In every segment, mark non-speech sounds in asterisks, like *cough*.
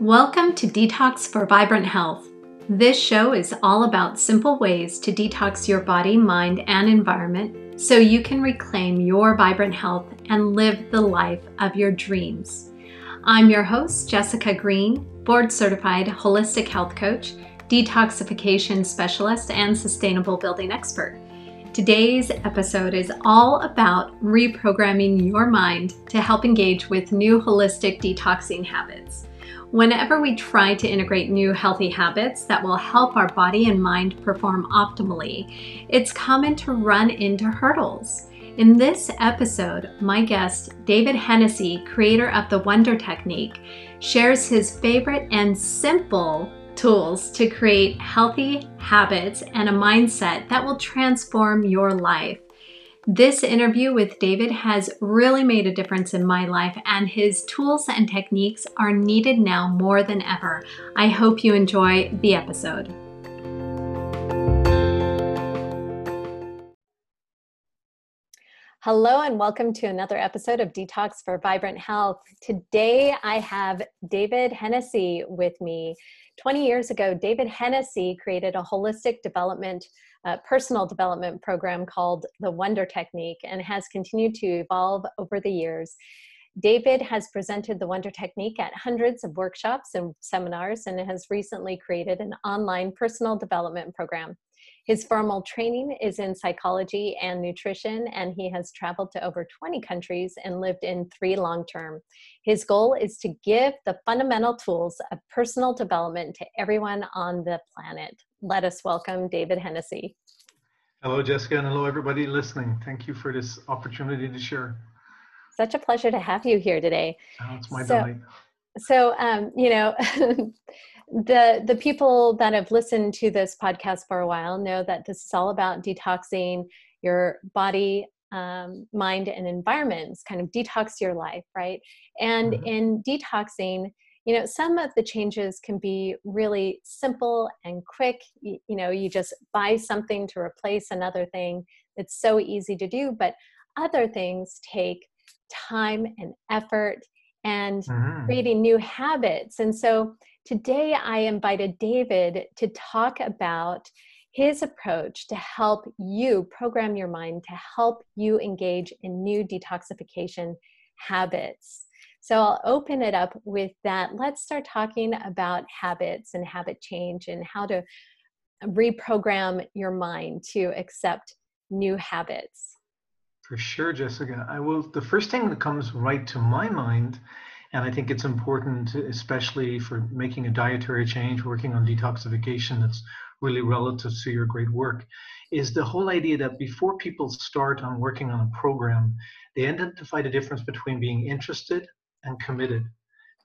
Welcome to Detox for Vibrant Health. This show is all about simple ways to detox your body, mind, and environment so you can reclaim your vibrant health and live the life of your dreams. I'm your host, Jessica Green, board certified holistic health coach, detoxification specialist, and sustainable building expert. Today's episode is all about reprogramming your mind to help engage with new holistic detoxing habits. Whenever we try to integrate new healthy habits that will help our body and mind perform optimally, it's common to run into hurdles. In this episode, my guest, David Hennessy, creator of the Wonder Technique, shares his favorite and simple tools to create healthy habits and a mindset that will transform your life. This interview with David has really made a difference in my life, and his tools and techniques are needed now more than ever. I hope you enjoy the episode. Hello, and welcome to another episode of Detox for Vibrant Health. Today I have David Hennessy with me. 20 years ago, David Hennessy created a holistic development uh, personal development program called the Wonder Technique and has continued to evolve over the years. David has presented the Wonder Technique at hundreds of workshops and seminars and has recently created an online personal development program. His formal training is in psychology and nutrition, and he has traveled to over 20 countries and lived in three long term. His goal is to give the fundamental tools of personal development to everyone on the planet. Let us welcome David Hennessy. Hello, Jessica, and hello, everybody listening. Thank you for this opportunity to share. Such a pleasure to have you here today. Oh, it's my so, delight. So, um, you know, *laughs* the the people that have listened to this podcast for a while know that this is all about detoxing your body um, mind and environments kind of detox your life right? And mm-hmm. in detoxing you know some of the changes can be really simple and quick. You, you know you just buy something to replace another thing. It's so easy to do but other things take time and effort and mm-hmm. creating new habits and so Today, I invited David to talk about his approach to help you program your mind to help you engage in new detoxification habits. So I'll open it up with that. Let's start talking about habits and habit change and how to reprogram your mind to accept new habits. For sure, Jessica. I will. The first thing that comes right to my mind and I think it's important, especially for making a dietary change, working on detoxification that's really relative to your great work, is the whole idea that before people start on working on a program, they identify the difference between being interested and committed.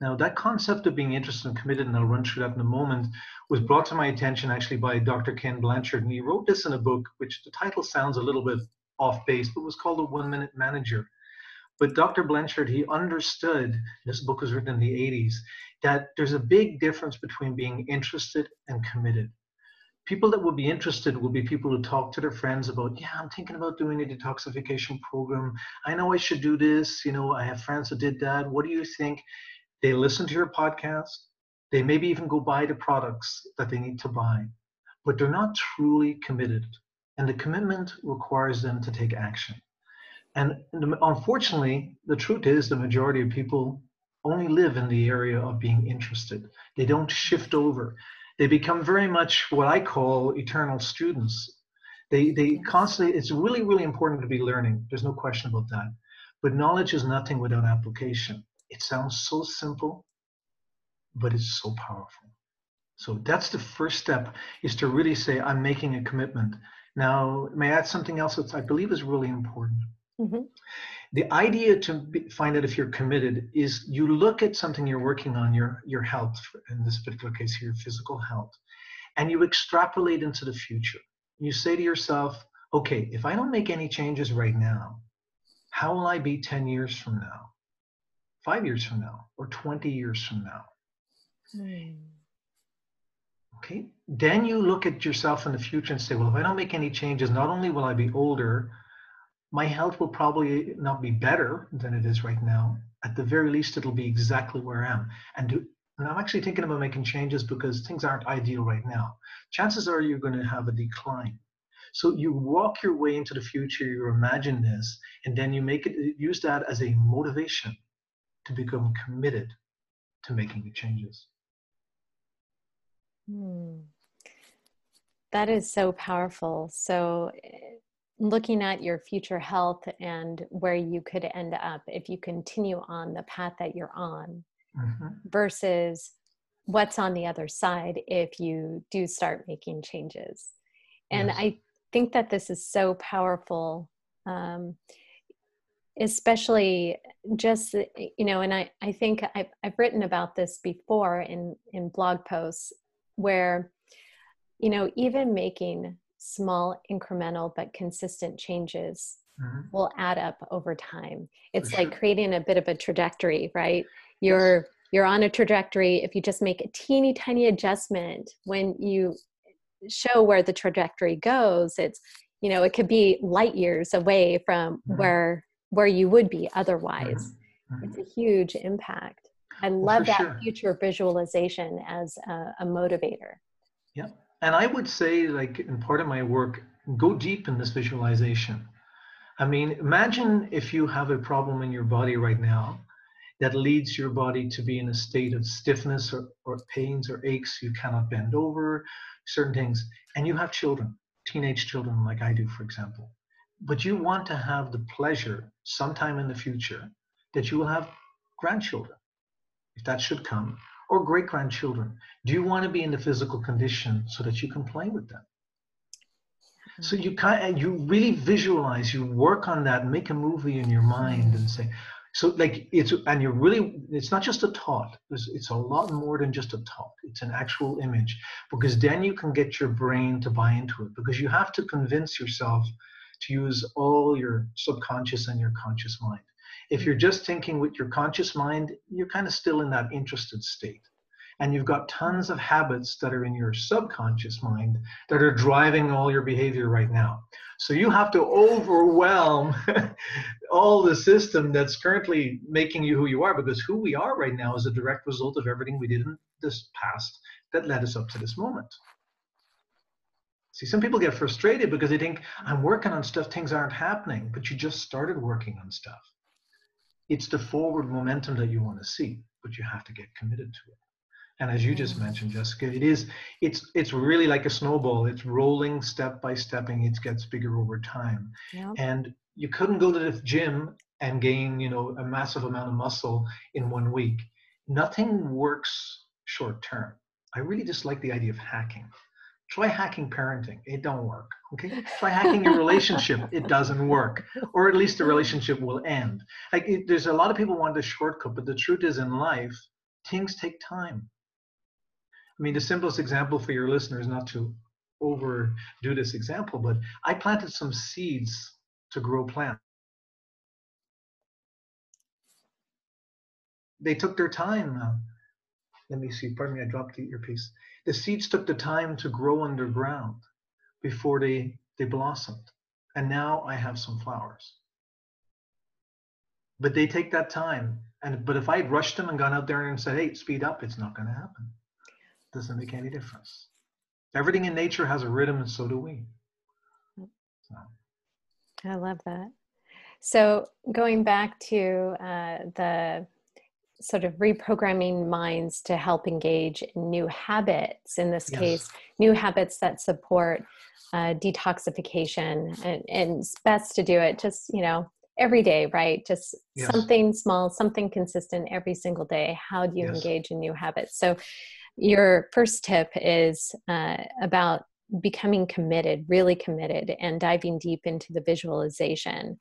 Now, that concept of being interested and committed, and I'll run through that in a moment, was brought to my attention actually by Dr. Ken Blanchard. And he wrote this in a book, which the title sounds a little bit off base, but was called a One Minute Manager. But Dr. Blanchard, he understood, this book was written in the 80s, that there's a big difference between being interested and committed. People that will be interested will be people who talk to their friends about, yeah, I'm thinking about doing a detoxification program. I know I should do this. You know, I have friends who did that. What do you think? They listen to your podcast. They maybe even go buy the products that they need to buy, but they're not truly committed. And the commitment requires them to take action. And unfortunately, the truth is the majority of people only live in the area of being interested. They don't shift over. They become very much what I call eternal students. They, they constantly, it's really, really important to be learning. There's no question about that. But knowledge is nothing without application. It sounds so simple, but it's so powerful. So that's the first step is to really say, I'm making a commitment. Now, may I add something else that I believe is really important? Mm-hmm. The idea to be, find out if you're committed is you look at something you're working on, your, your health, in this particular case here, physical health, and you extrapolate into the future. You say to yourself, okay, if I don't make any changes right now, how will I be 10 years from now, five years from now, or 20 years from now? Mm. Okay, then you look at yourself in the future and say, well, if I don't make any changes, not only will I be older, my health will probably not be better than it is right now. At the very least, it'll be exactly where I am. And to and I'm actually thinking about making changes because things aren't ideal right now, chances are you're going to have a decline. So you walk your way into the future, you imagine this, and then you make it use that as a motivation to become committed to making the changes. Hmm. That is so powerful. So, eh, looking at your future health and where you could end up if you continue on the path that you're on mm-hmm. versus what's on the other side if you do start making changes. And yes. I think that this is so powerful. Um, especially just you know and i i think I've, I've written about this before in in blog posts where you know even making small incremental but consistent changes mm-hmm. will add up over time. It's For like creating a bit of a trajectory right? You're you're on a trajectory. If you just make a teeny tiny adjustment when you show where the trajectory goes it's you know it could be light years away from mm-hmm. where where you would be otherwise. Mm-hmm. it's a huge impact i oh, love that sure. future visualization as a, a motivator. Yeah and i would say like in part of my work go deep in this visualization. I mean imagine if you have a problem in your body right now that leads your body to be in a state of stiffness or, or pains or aches you cannot bend over certain things. And you have children teenage children like i do for example. But you want to have the pleasure sometime in the future that you will have grandchildren, if that should come, or great grandchildren. Do you want to be in the physical condition so that you can play with them? So you mm-hmm. kind you really visualize, you work on that, make a movie in your mind and say, so like it's and you're really it's not just a thought it's, it's a lot more than just a thought it's an actual image because then you can get your brain to buy into it because you have to convince yourself to use all your subconscious and your conscious mind. If you're just thinking with your conscious mind, you're kind of still in that interested state. And you've got tons of habits that are in your subconscious mind that are driving all your behavior right now. So you have to overwhelm *laughs* all the system that's currently making you who you are because who we are right now is a direct result of everything we did in this past that led us up to this moment. See, some people get frustrated because they think, I'm working on stuff, things aren't happening, but you just started working on stuff. It's the forward momentum that you want to see, but you have to get committed to it. And as you just mm. mentioned, Jessica, it is it's it's really like a snowball. It's rolling step by stepping, it gets bigger over time. Yep. And you couldn't go to the gym and gain, you know, a massive amount of muscle in one week. Nothing works short term. I really just like the idea of hacking try hacking parenting. It don't work okay? *laughs* Try hacking your relationship. It doesn't work or at least the relationship will end. Like it, there's a lot of people want the shortcut but the truth is in life things take time. I mean the simplest example for your listeners not to overdo this example but i planted some seeds to grow plants. They took their time let me see pardon me i dropped the earpiece the seeds took the time to grow underground before they, they blossomed. And now I have some flowers. But they take that time. And but if I had rushed them and gone out there and said, hey, speed up, it's not going to happen. It doesn't make any difference. Everything in nature has a rhythm, and so do we. So. I love that. So going back to uh, the sort of reprogramming minds to help engage in new habits in this yes. case new habits that support uh, detoxification and, and, it's best to do it just you know every day right just yes. something small something consistent every single day how do you yes. engage in new habits so your first tip is uh, about becoming committed really committed and diving deep into the visualization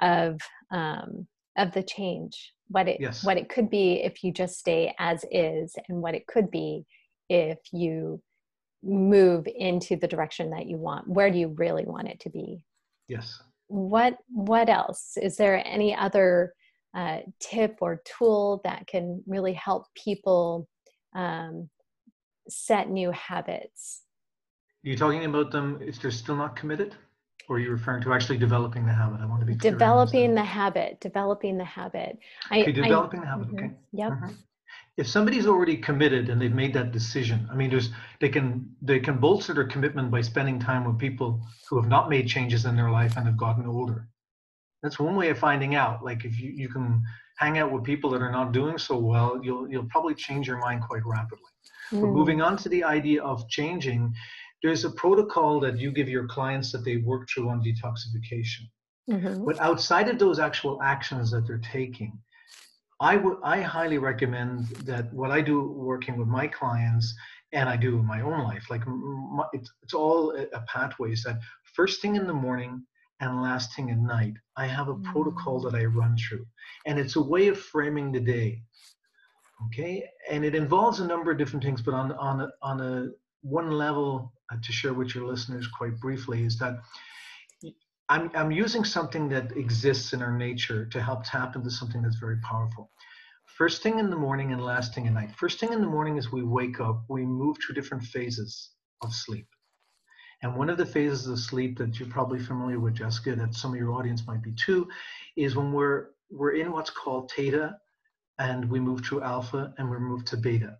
of um, of the change what it yes. what it could be if you just stay as is and what it could be if you move into the direction that you want where do you really want it to be? Yes. What what else? Is there any other uh, tip or tool that can really help people um, set new habits? You're you talking about them if they're still not committed or are you referring to actually developing the habit? I want to be developing the habit. Developing the habit. I, okay, developing I, the habit. Mm-hmm. Okay. Yep. Mm-hmm. if somebody's already committed and they've made that decision i mean there's they can they can bolster their commitment by spending time with people who have not made changes in their life and have gotten older that's one way of finding out like if you, you can hang out with people that are not doing so well you'll you'll probably change your mind quite rapidly mm. but moving on to the idea of changing there's a protocol that you give your clients that they work through on detoxification mm-hmm. but outside of those actual actions that they're taking I would I highly recommend that what I do working with my clients and I do in my own life, like my, it's, it's all a, a pathways that first thing in the morning and last thing at night, I have a mm. protocol that I run through, and it's a way of framing the day. Okay, and it involves a number of different things, but on on a, on a one level Uh, to share with your listeners quite briefly is that I'm, I'm using something that exists in our nature to help tap into something that's very powerful. First thing in the morning and last thing at night. First thing in the morning is we wake up, we move through different phases of sleep. And one of the phases of sleep that you're probably familiar with, Jessica, that some of your audience might be too, is when we're we're in what's called theta and we move through alpha and we move to beta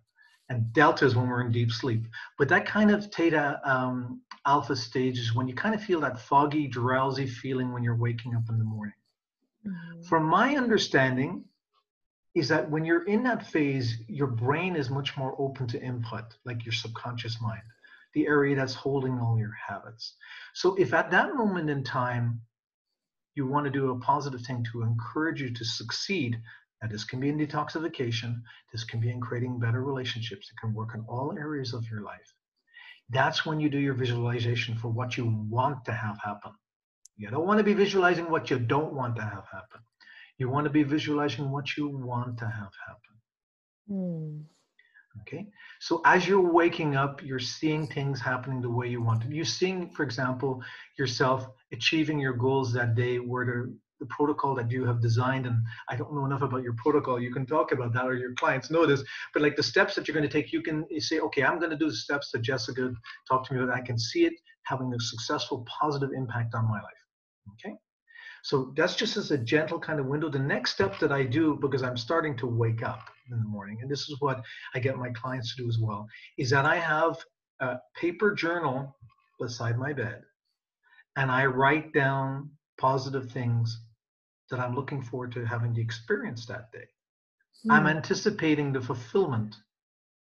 and delta is when we're in deep sleep. But that kind of theta um, alpha stage is when you kind of feel that foggy, drowsy feeling when you're waking up in the morning. Mm-hmm. From my understanding, is that when you're in that phase, your brain is much more open to input, like your subconscious mind, the area that's holding all your habits. So if at that moment in time, you want to do a positive thing to encourage you to succeed, now, this can be in detoxification, this can be in creating better relationships. It can work in all areas of your life. That's when you do your visualization for what you want to have happen. You don't want to be visualizing what you don't want to have happen. You want to be visualizing what you want to have happen. Mm. Okay. So as you're waking up, you're seeing things happening the way you want them. You're seeing, for example, yourself achieving your goals that day where the the protocol that you have designed and i don't know enough about your protocol. You can talk about that or your clients know this but like the steps that you're going to take you can say okay i'm going to do the steps that jessica talked to me about i can see it having a successful positive impact on my life. Okay? So that's just as a gentle kind of window. The next step that i do because i'm starting to wake up in the morning and this is what i get my clients to do as well is that i have a paper journal beside my bed and i write down positive things that I'm looking forward to having the experience that day. I'm hmm. anticipating the fulfillment.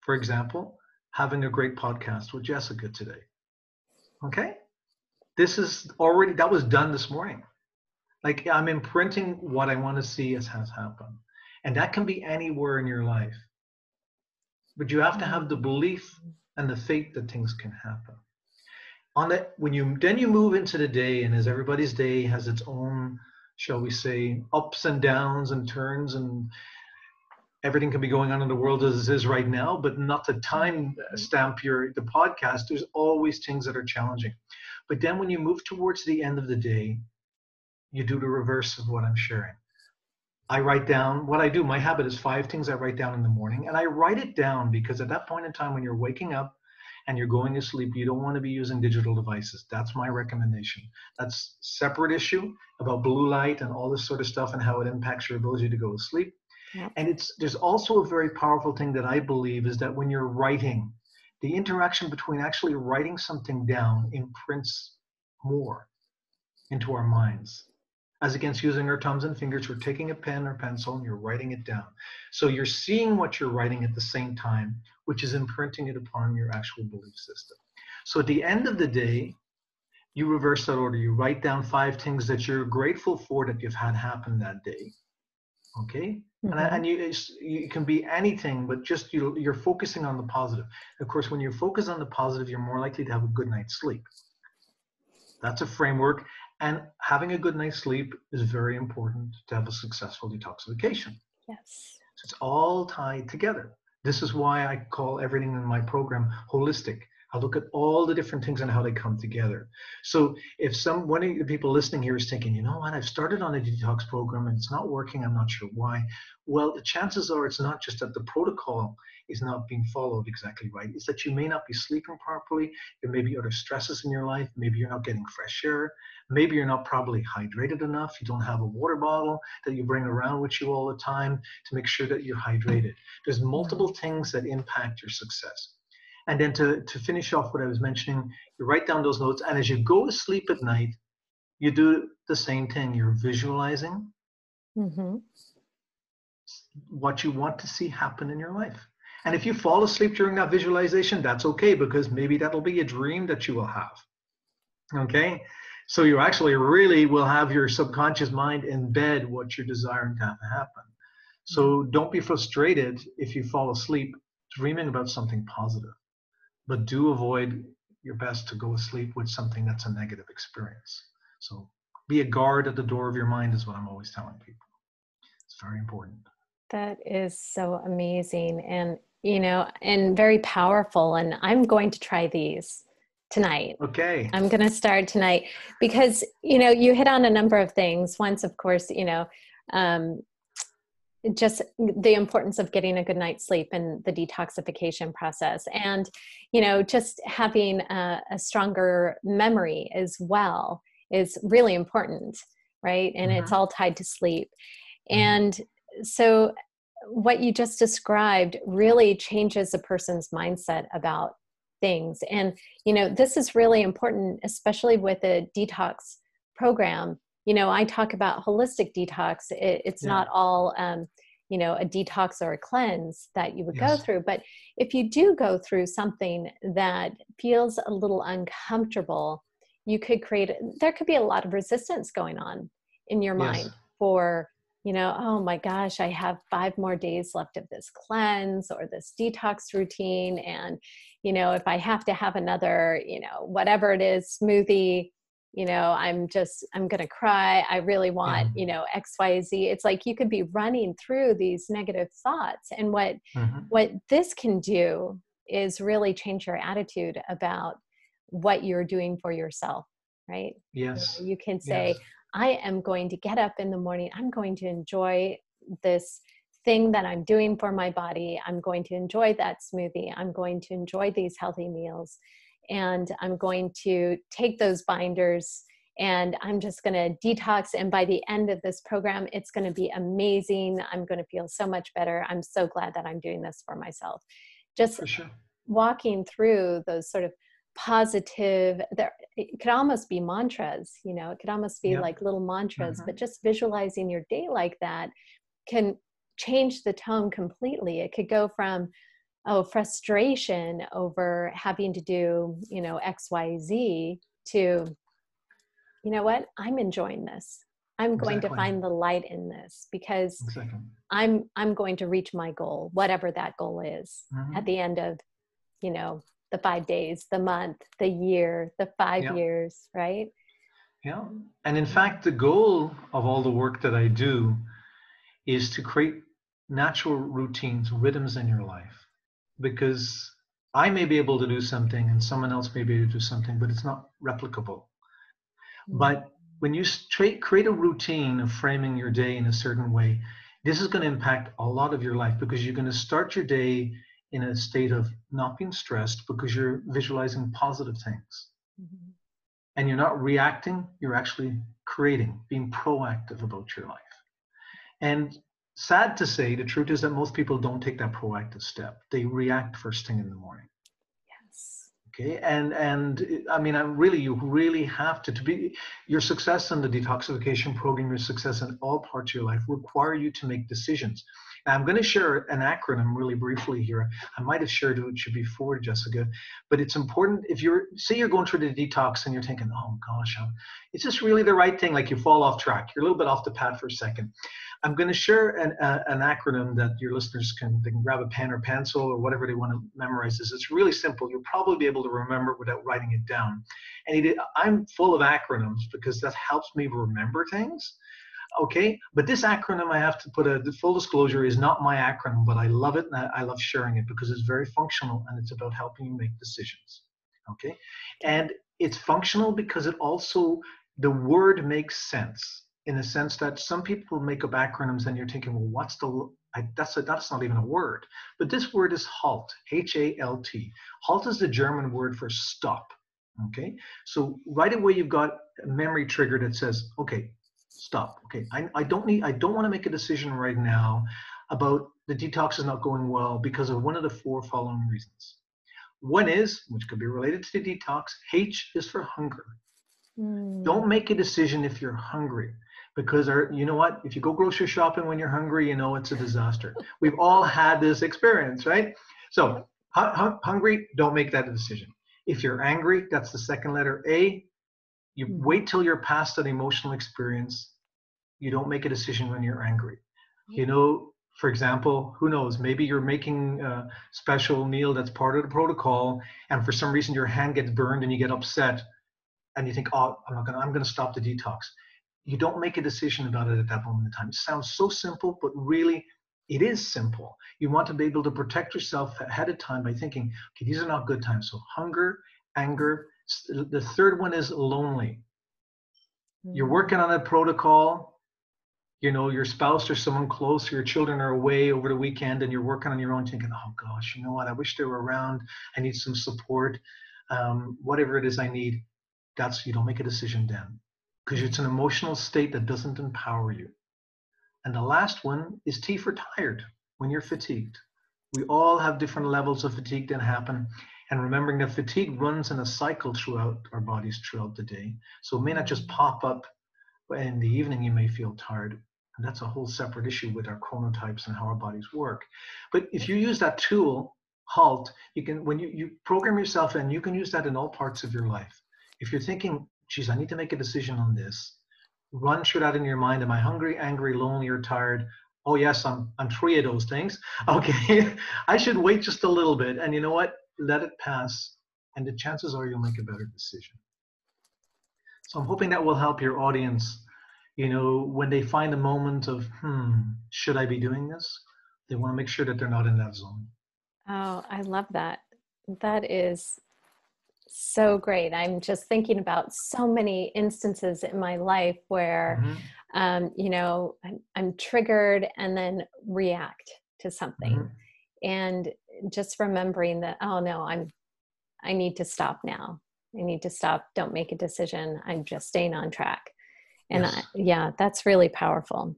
For example, having a great podcast with Jessica today. Okay? This is already, that was done this morning. Like I'm imprinting what I want to see as has happened. And that can be anywhere in your life. But you have to have the hmm. belief and the faith that things can happen. On it, when you then you move into the day, and as everybody's day has its own shall we say, ups and downs and turns and everything can be going on in the world as it is right now, but not to time mm-hmm. stamp your the podcast. There's always things that are challenging. But then when you move towards the end of the day, you do the reverse of what I'm sharing. I write down what I do. My habit is five things I write down in the morning, and I write it down because at that point in time when you're waking up, and you're going to sleep, you don't want to be using digital devices. That's my recommendation. That's separate issue about blue light and all this sort of stuff and how it impacts your ability to go to sleep. And it's there's also a very powerful thing that I believe is that when you're writing, the interaction between actually writing something down imprints more into our minds as against using our thumbs and fingers. We're taking a pen or pencil and you're writing it down. So you're seeing what you're writing at the same time, which is imprinting it upon your actual belief system. So at the end of the day, you reverse that order. You write down five things that you're grateful for that you've had happen that day. Okay? Mm-hmm. And, and you, you can be anything, but just you, you're focusing on the positive. Of course, when you focus on the positive, you're more likely to have a good night's sleep. That's a framework. And having a good night's sleep is very important to have a successful detoxification. Yes. So it's all tied together. This is why I call everything in my program holistic. I'll look at all the different things and how they come together. So if some one of the people listening here is thinking, you know what, I've started on a detox program and it's not working, I'm not sure why. Well, the chances are it's not just that the protocol is not being followed exactly right. It's that you may not be sleeping properly. There may be other stresses in your life. Maybe you're not getting fresh air. Maybe you're not probably hydrated enough. You don't have a water bottle that you bring around with you all the time to make sure that you're hydrated. There's multiple things that impact your success. And then to, to finish off what I was mentioning, you write down those notes. And as you go to sleep at night, you do the same thing. You're visualizing mm-hmm. what you want to see happen in your life. And if you fall asleep during that visualization, that's okay because maybe that'll be a dream that you will have. Okay? So you actually really will have your subconscious mind embed what you're desiring to have happen. So don't be frustrated if you fall asleep dreaming about something positive but do avoid your best to go to sleep with something that's a negative experience. So be a guard at the door of your mind is what I'm always telling people. It's very important. That is so amazing and you know and very powerful and I'm going to try these tonight. Okay. I'm going to start tonight because you know you hit on a number of things. Once of course, you know, um, just the importance of getting a good night's sleep and the detoxification process and you know just having a, a stronger memory as well is really important right and mm-hmm. it's all tied to sleep mm-hmm. and so what you just described really changes a person's mindset about things and you know this is really important especially with a detox program you know i talk about holistic detox it, it's yeah. not all um, you know a detox or a cleanse that you would yes. go through but if you do go through something that feels a little uncomfortable you could create there could be a lot of resistance going on in your yes. mind for you know oh my gosh i have five more days left of this cleanse or this detox routine and you know if i have to have another you know whatever it is smoothie you know i'm just i'm going to cry i really want mm-hmm. you know xyz it's like you could be running through these negative thoughts and what mm-hmm. what this can do is really change your attitude about what you're doing for yourself right yes you, know, you can say yes. i am going to get up in the morning i'm going to enjoy this thing that i'm doing for my body i'm going to enjoy that smoothie i'm going to enjoy these healthy meals and I'm going to take those binders and I'm just going to detox. And by the end of this program, it's going to be amazing. I'm going to feel so much better. I'm so glad that I'm doing this for myself. Just for sure. walking through those sort of positive there it could almost be mantras you know it could almost be yep. like little mantras mm-hmm. but just visualizing your day like that can change the tone completely it could go from oh frustration over having to do you know xyz to you know what i'm enjoying this i'm going exactly. to find the light in this because exactly. i'm i'm going to reach my goal whatever that goal is mm-hmm. at the end of you know the five days the month the year the five yeah. years right yeah and in fact the goal of all the work that i do is to create natural routines rhythms in your life because I may be able to do something and someone else may be able to do something, but it's not replicable. Mm-hmm. But when you create a routine of framing your day in a certain way, this is going to impact a lot of your life because you're going to start your day in a state of not being stressed because you're visualizing positive things. Mm-hmm. And you're not reacting, you're actually creating, being proactive about your life. And sad to say, the truth is that most people don't take that proactive step. They react first thing in the morning. Yes. Okay, and and I mean, I really, you really have to to be your success in the detoxification program, your success in all parts of your life require you to make decisions. Now, I'm going to share an acronym really briefly here. I might have shared it with you before, Jessica, but it's important if you're, say you're going through the detox and you're thinking, oh gosh, I'm, is this really the right thing? Like you fall off track. You're a little bit off the path for a second. I'm going to share an, uh, an acronym that your listeners can, they can grab a pen or pencil or whatever they want to memorize this. It's really simple. You'll probably be able to remember it without writing it down. And it, I'm full of acronyms because that helps me remember things okay but this acronym i have to put a full disclosure is not my acronym but i love it and i love sharing it because it's very functional and it's about helping you make decisions Okay. And it's functional because it also, the word makes sense in the sense that some people make up acronyms and you're thinking, well, what's the, I, that's, a, that's not even a word. But this word is HALT, H A L T. HALT is the German word for stop. Okay. So right away, you've got a memory trigger that says, okay, stop. Okay. I, I don't need, I don't want to make a decision right now about the detox is not going well because of one of the four following reasons. One is, which could be related to the detox, H is for hunger. Mm. Don't make a decision if you're hungry because our, you know what? If you go grocery shopping when you're hungry, you know it's a disaster. We've all had this experience, right? So, hu- hungry, don't make that decision. If you're angry, that's the second letter A. You mm. wait till you're past that emotional experience. You don't make a decision when you're angry. You know, for example, who knows? Maybe you're making a special meal that's part of the protocol, and for some reason your hand gets burned and you get upset, and you think, "Oh, I'm not gonna, I'm gonna stop the detox." You don't make a decision about it at that moment in time. It sounds so simple, but really, it is simple. You want to be able to protect yourself ahead of time by thinking, "Okay, these are not good times." So hunger, anger. The third one is lonely. You're mm. working on a protocol. You know your spouse or someone close or your children are away over the weekend and you're working on your own thinking oh gosh you know what? I wish they were around. I need some support. Um, whatever it is i need that's you don't make a decision then. Because it's an emotional state that doesn't empower you. And the last one is t for tired when you're fatigued. We all have different levels of fatigue that happen and remembering that fatigue runs in a cycle throughout our bodies throughout the day so it may not just pop up in the evening you may feel tired and that's a whole separate issue with our chronotypes and how our bodies work. But if you use that tool, HALT, you can, when you, you program yourself in, you can use that in all parts of your life. If you're thinking, geez, I need to make a decision on this, run through that in your mind. Am I hungry, angry, lonely, or tired? Oh, yes, I'm, I'm three of those things. *laughs* Okay, I should wait just a little bit. And you know what? Let it pass. And the chances are you'll make a better decision. So I'm hoping that will help your audience you know, when they find a moment of, hmm, should I be doing this? They want to make sure that they're not in that zone. Oh, I love that. That is so great. I'm just thinking about so many instances in my life where, mm-hmm. um, you know, I'm, I'm, triggered and then react to something. Mm-hmm. And just remembering that, oh no, I'm, I need to stop now. I need to stop. Don't make a decision. I'm just staying on track and yes. I, yeah that's really powerful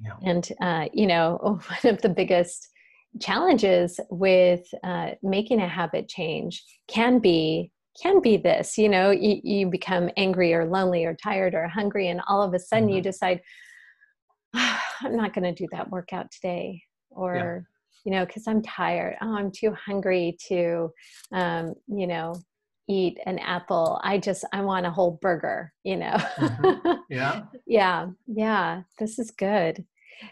yeah. and uh, you know *laughs* one of the biggest challenges with uh, making a habit change can be can be this you know you, you, become angry or lonely or tired or hungry and all of a sudden mm-hmm. you decide oh, *sighs* i'm not going to do that workout today or. You know because i'm tired oh i'm too hungry to um, you know eat an apple i just i want a whole burger you know mm-hmm. *laughs* yeah yeah yeah this is good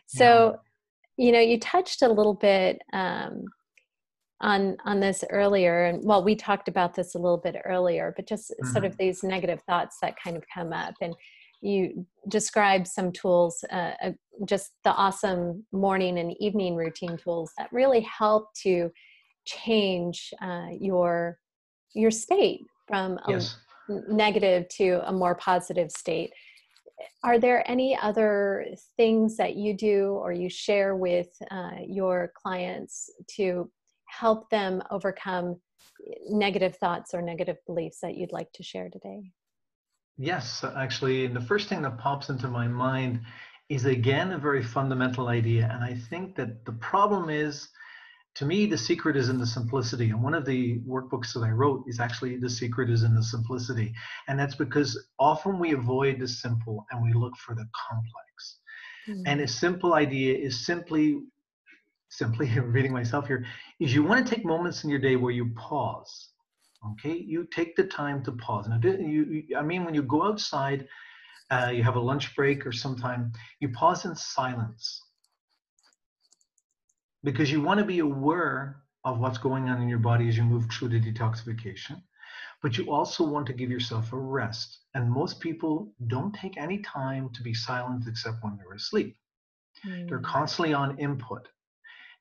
so yeah. you know you touched a little bit um, on on this earlier and well we talked about this a little bit earlier but just mm-hmm. sort of these negative thoughts that kind of come up and you describe some tools uh, uh, just the awesome morning and evening routine tools that really help to change uh, your your state from a yes. negative to a more positive state are there any other things that you do or you share with uh, your clients to help them overcome negative thoughts or negative beliefs that you'd like to share today yes actually the first thing that pops into my mind is again a very fundamental idea and i think that the problem is to me, the secret is in the simplicity. And one of the workbooks that I wrote is actually the secret is in the simplicity. And that's because often we avoid the simple and we look for the complex. Mm-hmm. And a simple idea is simply, simply *laughs* reading myself here, is you want to take moments in your day where you pause. Okay, you take the time to pause. Now, you, I mean, when you go outside, uh, you have a lunch break or sometime, you pause in silence because you want to be aware of what's going on in your body as you move through the detoxification. But you also want to give yourself a rest. And most people don't take any time to be silent except when they're asleep. Mm. They're constantly on input.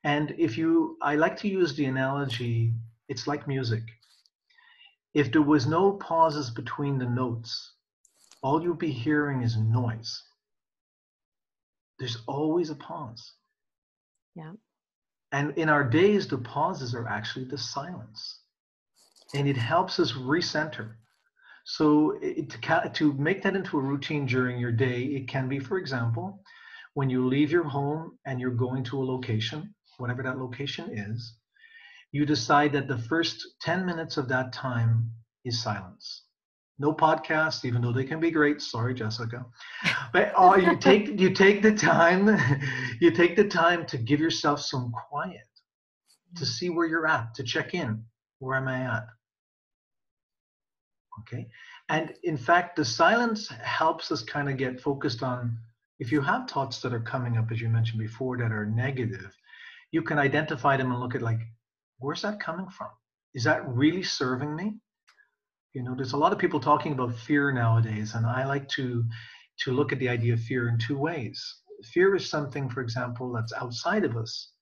And if you, I like to use the analogy, it's like music. If there was no pauses between the notes, all you'll be hearing is noise. There's always a pause. Yeah. And in our days, the pauses are actually the silence. And it helps us recenter. So it, to, to make that into a routine during your day, it can be, for example, when you leave your home and you're going to a location, whatever that location is, you decide that the first 10 minutes of that time is silence. No podcast, even though they can be great. Sorry, Jessica. But uh, you take *laughs* you take the time, *laughs* you take the time to give yourself some quiet, to see where you're at, to check in. Where am I at? Okay. And in fact, the silence helps us kind of get focused on if you have thoughts that are coming up, as you mentioned before, that are negative, you can identify them and look at like, where's that coming from? Is that really serving me? You know, there's a lot of people talking about fear nowadays, and I like to to look at the idea of fear in two ways. Fear is something, for example, that's outside of us.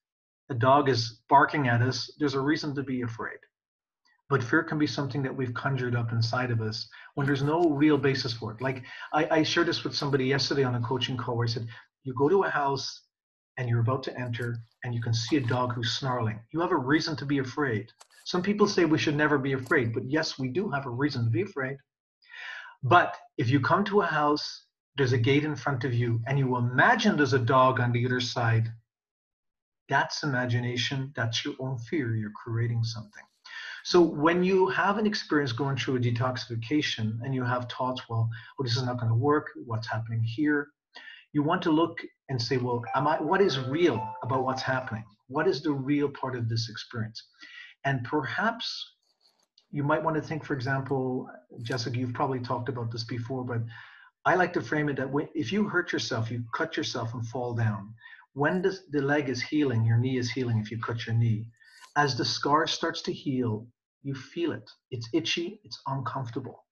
A dog is barking at us, there's a reason to be afraid. But fear can be something that we've conjured up inside of us when there's no real basis for it. Like I, I shared this with somebody yesterday on a coaching call where I said, You go to a house and you're about to enter and you can see a dog who's snarling. You have a reason to be afraid. Some people say we should never be afraid, but yes, we do have a reason to be afraid. But if you come to a house, there's a gate in front of you, and you imagine there's a dog on the other side, that's imagination, that's your own fear. You're creating something. So when you have an experience going through a detoxification and you have thoughts, well, well this is not going to work, what's happening here? You want to look and say, well, am I, what is real about what's happening? What is the real part of this experience? And perhaps you might want to think, for example, Jessica, you've probably talked about this before, but I like to frame it that when, if you hurt yourself, you cut yourself and fall down, when the, the leg is healing, your knee is healing if you cut your knee, as the scar starts to heal, you feel it. It's itchy, it's uncomfortable,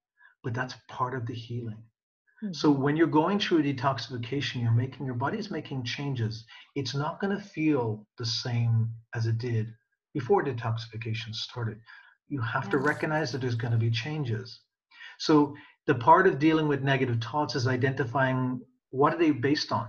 but that's part of the healing. Mm-hmm. So when you're going through a detoxification, you're making your body's making changes. It's not going to feel the same as it did before detoxification started. You have yeah. to recognize that there's going to be changes. So the part of dealing with negative thoughts is identifying what are they based on.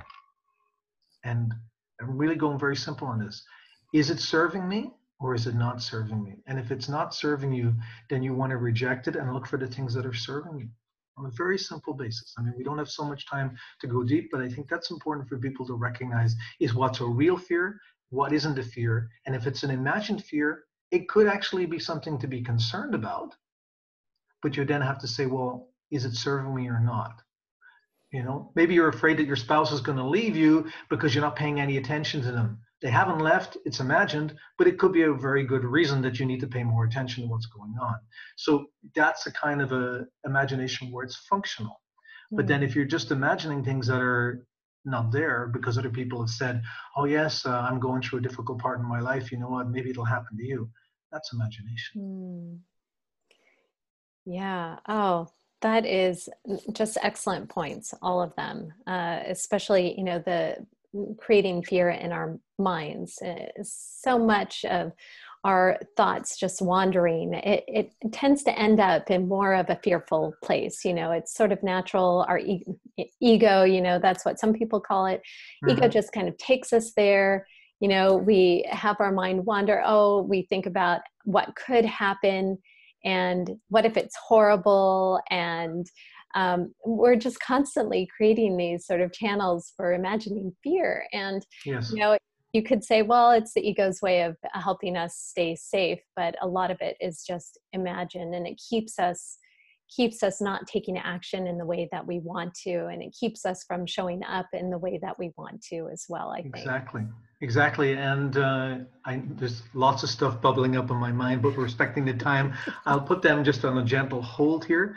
And I'm really going very simple on this. Is it serving me or is it not serving me? And if it's not serving you, then you want to reject it and look for the things that are serving you on a very simple basis. I mean, we don't have so much time to go deep, but I think that's important for people to recognize is what's a real fear what isn't a fear. And if it's an imagined fear, it could actually be something to be concerned about. But you then have to say, well, is it serving me or not? You know, maybe you're afraid that your spouse is going to leave you because you're not paying any attention to them. They haven't left, it's imagined, but it could be a very good reason that you need to pay more attention to what's going on. So that's a kind of a imagination where it's functional. Mm-hmm. But hmm. then if you're just imagining things that are not there because other people have said, oh, yes, uh, I'm going through a difficult part in my life. You know what? Maybe it'll happen to you. That's imagination. Mm. Yeah. Oh, that is just excellent points, all of them, uh, especially, you know, the creating fear in our minds. Uh, so much of our thoughts just wandering, it, it tends to end up in more of a fearful place. You know, it's sort of natural. Our e- ego, you know, that's what some people call it. Mm-hmm. Ego just kind of takes us there. You know, we have our mind wander. Oh, we think about what could happen and what if it's horrible and um, we're just constantly creating these sort of channels for imagining fear and yes. you know you could say, well, it's the ego's way of helping us stay safe, but a lot of it is just imagined and it keeps us keeps us not taking action in the way that we want to and it keeps us from showing up in the way that we want to as well i think. Exactly. Exactly and uh, I, there's lots of stuff bubbling up in my mind but respecting the time. *laughs* I'll put them just on a gentle hold here.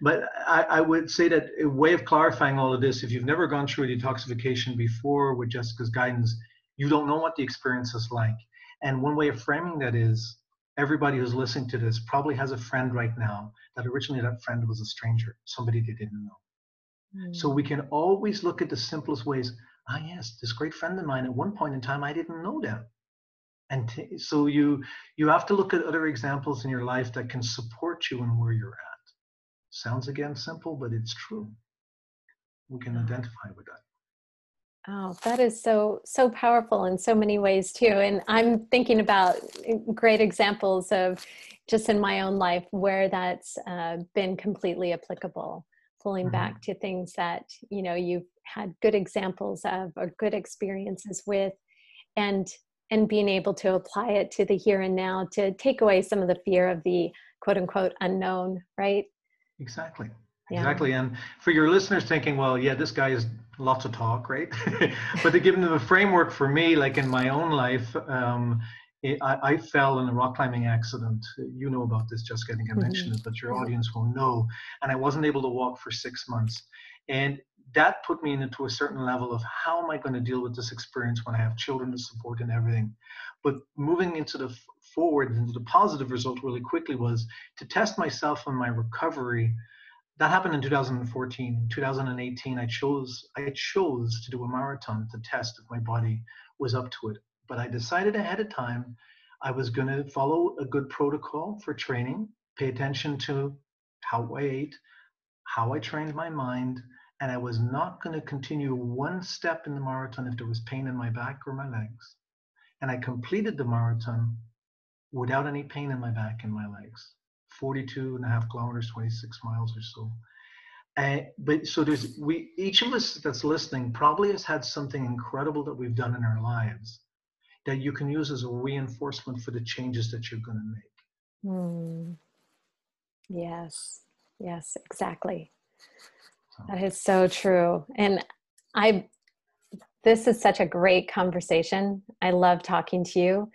But I, I would say that a way of clarifying all of this if you've never gone through a detoxification before with jessica's guidance you don't know what the experience is like. And one way of framing that is everybody who's listening to this probably has a friend right now that originally that friend was a stranger, somebody they didn't know. Mm. So we can always look at the simplest ways. Ah, yes, this great friend of mine, at one point in time, I didn't know them. and t- so you you have to look at other examples in your life that can support you in where you're at sounds again simple but it's true we can identify with that Oh, that is so so powerful in so many ways too. And I'm thinking about eh, great examples of just in my own life where that's uh, been completely applicable. Pulling mm-hmm. back to things that you know you've had good examples of or good experiences with, and and being able to apply it to the here and now to take away some of the fear of the quote unquote unknown. Right. Exactly. Yeah. Exactly. And for your listeners thinking, well, yeah, this guy is lots of talk, right? *laughs* but to give them a framework for me, like in my own life, um, it, I, I, fell in a rock climbing accident. You know about this, just getting I mentioned mm-hmm. it, but your audience will know. And I wasn't able to walk for six months. And that put me into a certain level of how am I going to deal with this experience when I have children to support and everything. But moving into the forward, into the positive result really quickly was to test myself on my recovery that happened in 2014 in 2018 i chose i chose to do a marathon to test if my body was up to it. But i decided ahead of time i was going to follow a good protocol for training pay attention to how i ate how i trained my mind and i was not going to continue one step in the marathon if there was pain in my back or my legs. And i completed the marathon without any pain in my back and my legs 42 and a half kilometers, 26 miles or so. Uh, but so there's we each of us that's listening probably has had something incredible that we've done in our lives that you can use as a reinforcement for the changes that you're going to make. Mm. Yes, yes, exactly. That is so true. And I, this is such a great conversation. I love talking to you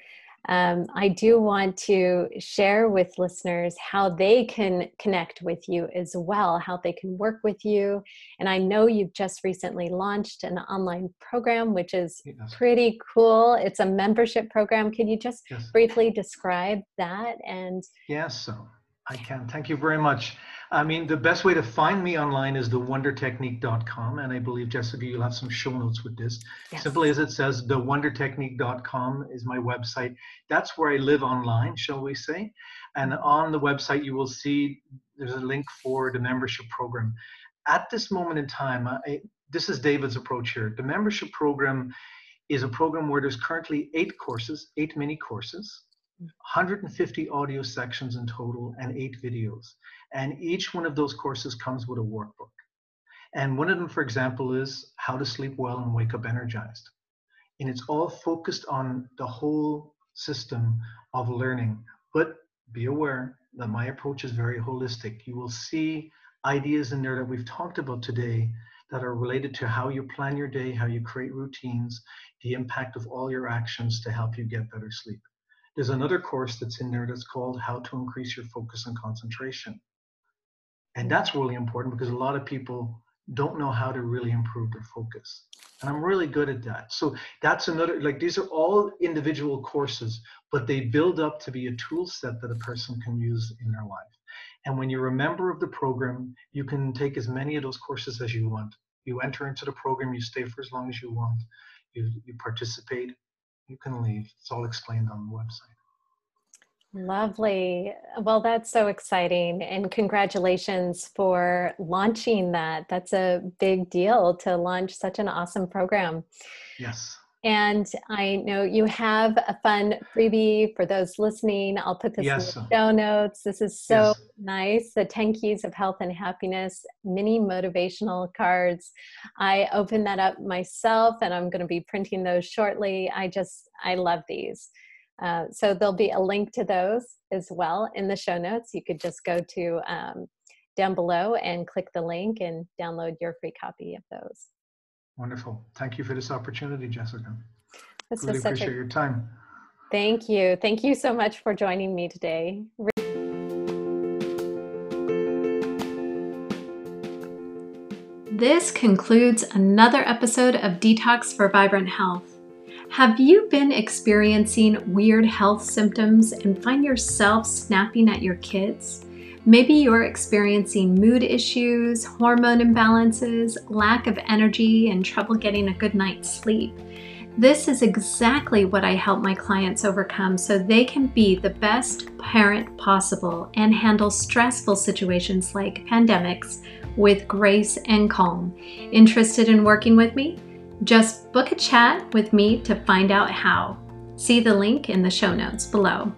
um, I do want to share with listeners how they can connect with you as well, how they can work with you. And I know you've just recently launched an online program, which is yes. pretty cool. It's a membership program. Can you just yes. briefly describe that? And yes, so I can. Thank you very much. I mean, the best way to find me online is thewondertechnique.com. And I believe, Jessica, you'll have some show notes with this. Yes. Simply as it says, thewondertechnique.com is my website. That's where I live online, shall we say. And on the website, you will see there's a link for the membership program. At this moment in time, I, this is David's approach here. The membership program is a program where there's currently eight courses, eight mini courses 150 audio sections in total and eight videos. And each one of those courses comes with a workbook. And one of them, for example, is how to sleep well and wake up energized. And it's all focused on the whole system of learning. But be aware that my approach is very holistic. You will see ideas in there that we've talked about today that are related to how you plan your day, how you create routines, the impact of all your actions to help you get better sleep. There's another course that's in there that's called How to Increase Your Focus and Concentration. And that's really important because a lot of people don't know how to really improve their focus. And I'm really good at that. So that's another, like these are all individual courses, but they build up to be a tool set that a person can use in their life. And when you're a member of the program, you can take as many of those courses as you want. You enter into the program, you stay for as long as you want, you, you participate, you can leave. It's all explained on the website. Lovely. Well, that's so exciting. And congratulations for launching that. That's a big deal to launch such an awesome program. Yes. And I know you have a fun freebie for those listening. I'll put this yes. in the show notes. This is so yes. nice. The 10 Keys of Health and Happiness mini motivational cards. I opened that up myself and I'm going to be printing those shortly. I just, I love these. Uh, so there'll be a link to those as well in the show notes. You could just go to um, down below and click the link and download your free copy of those. Wonderful. Thank you for this opportunity, Jessica. This really was such appreciate a, your time. Thank you. Thank you so much for joining me today. This concludes another episode of Detox for Vibrant Health. Have you been experiencing weird health symptoms and find yourself snapping at your kids? Maybe you're experiencing mood issues, hormone imbalances, lack of energy, and trouble getting a good night's sleep. This is exactly what I help my clients overcome so they can be the best parent possible and handle stressful situations like pandemics with grace and calm. Interested in working with me? Just book a chat with me to find out how. See the link in the show notes below.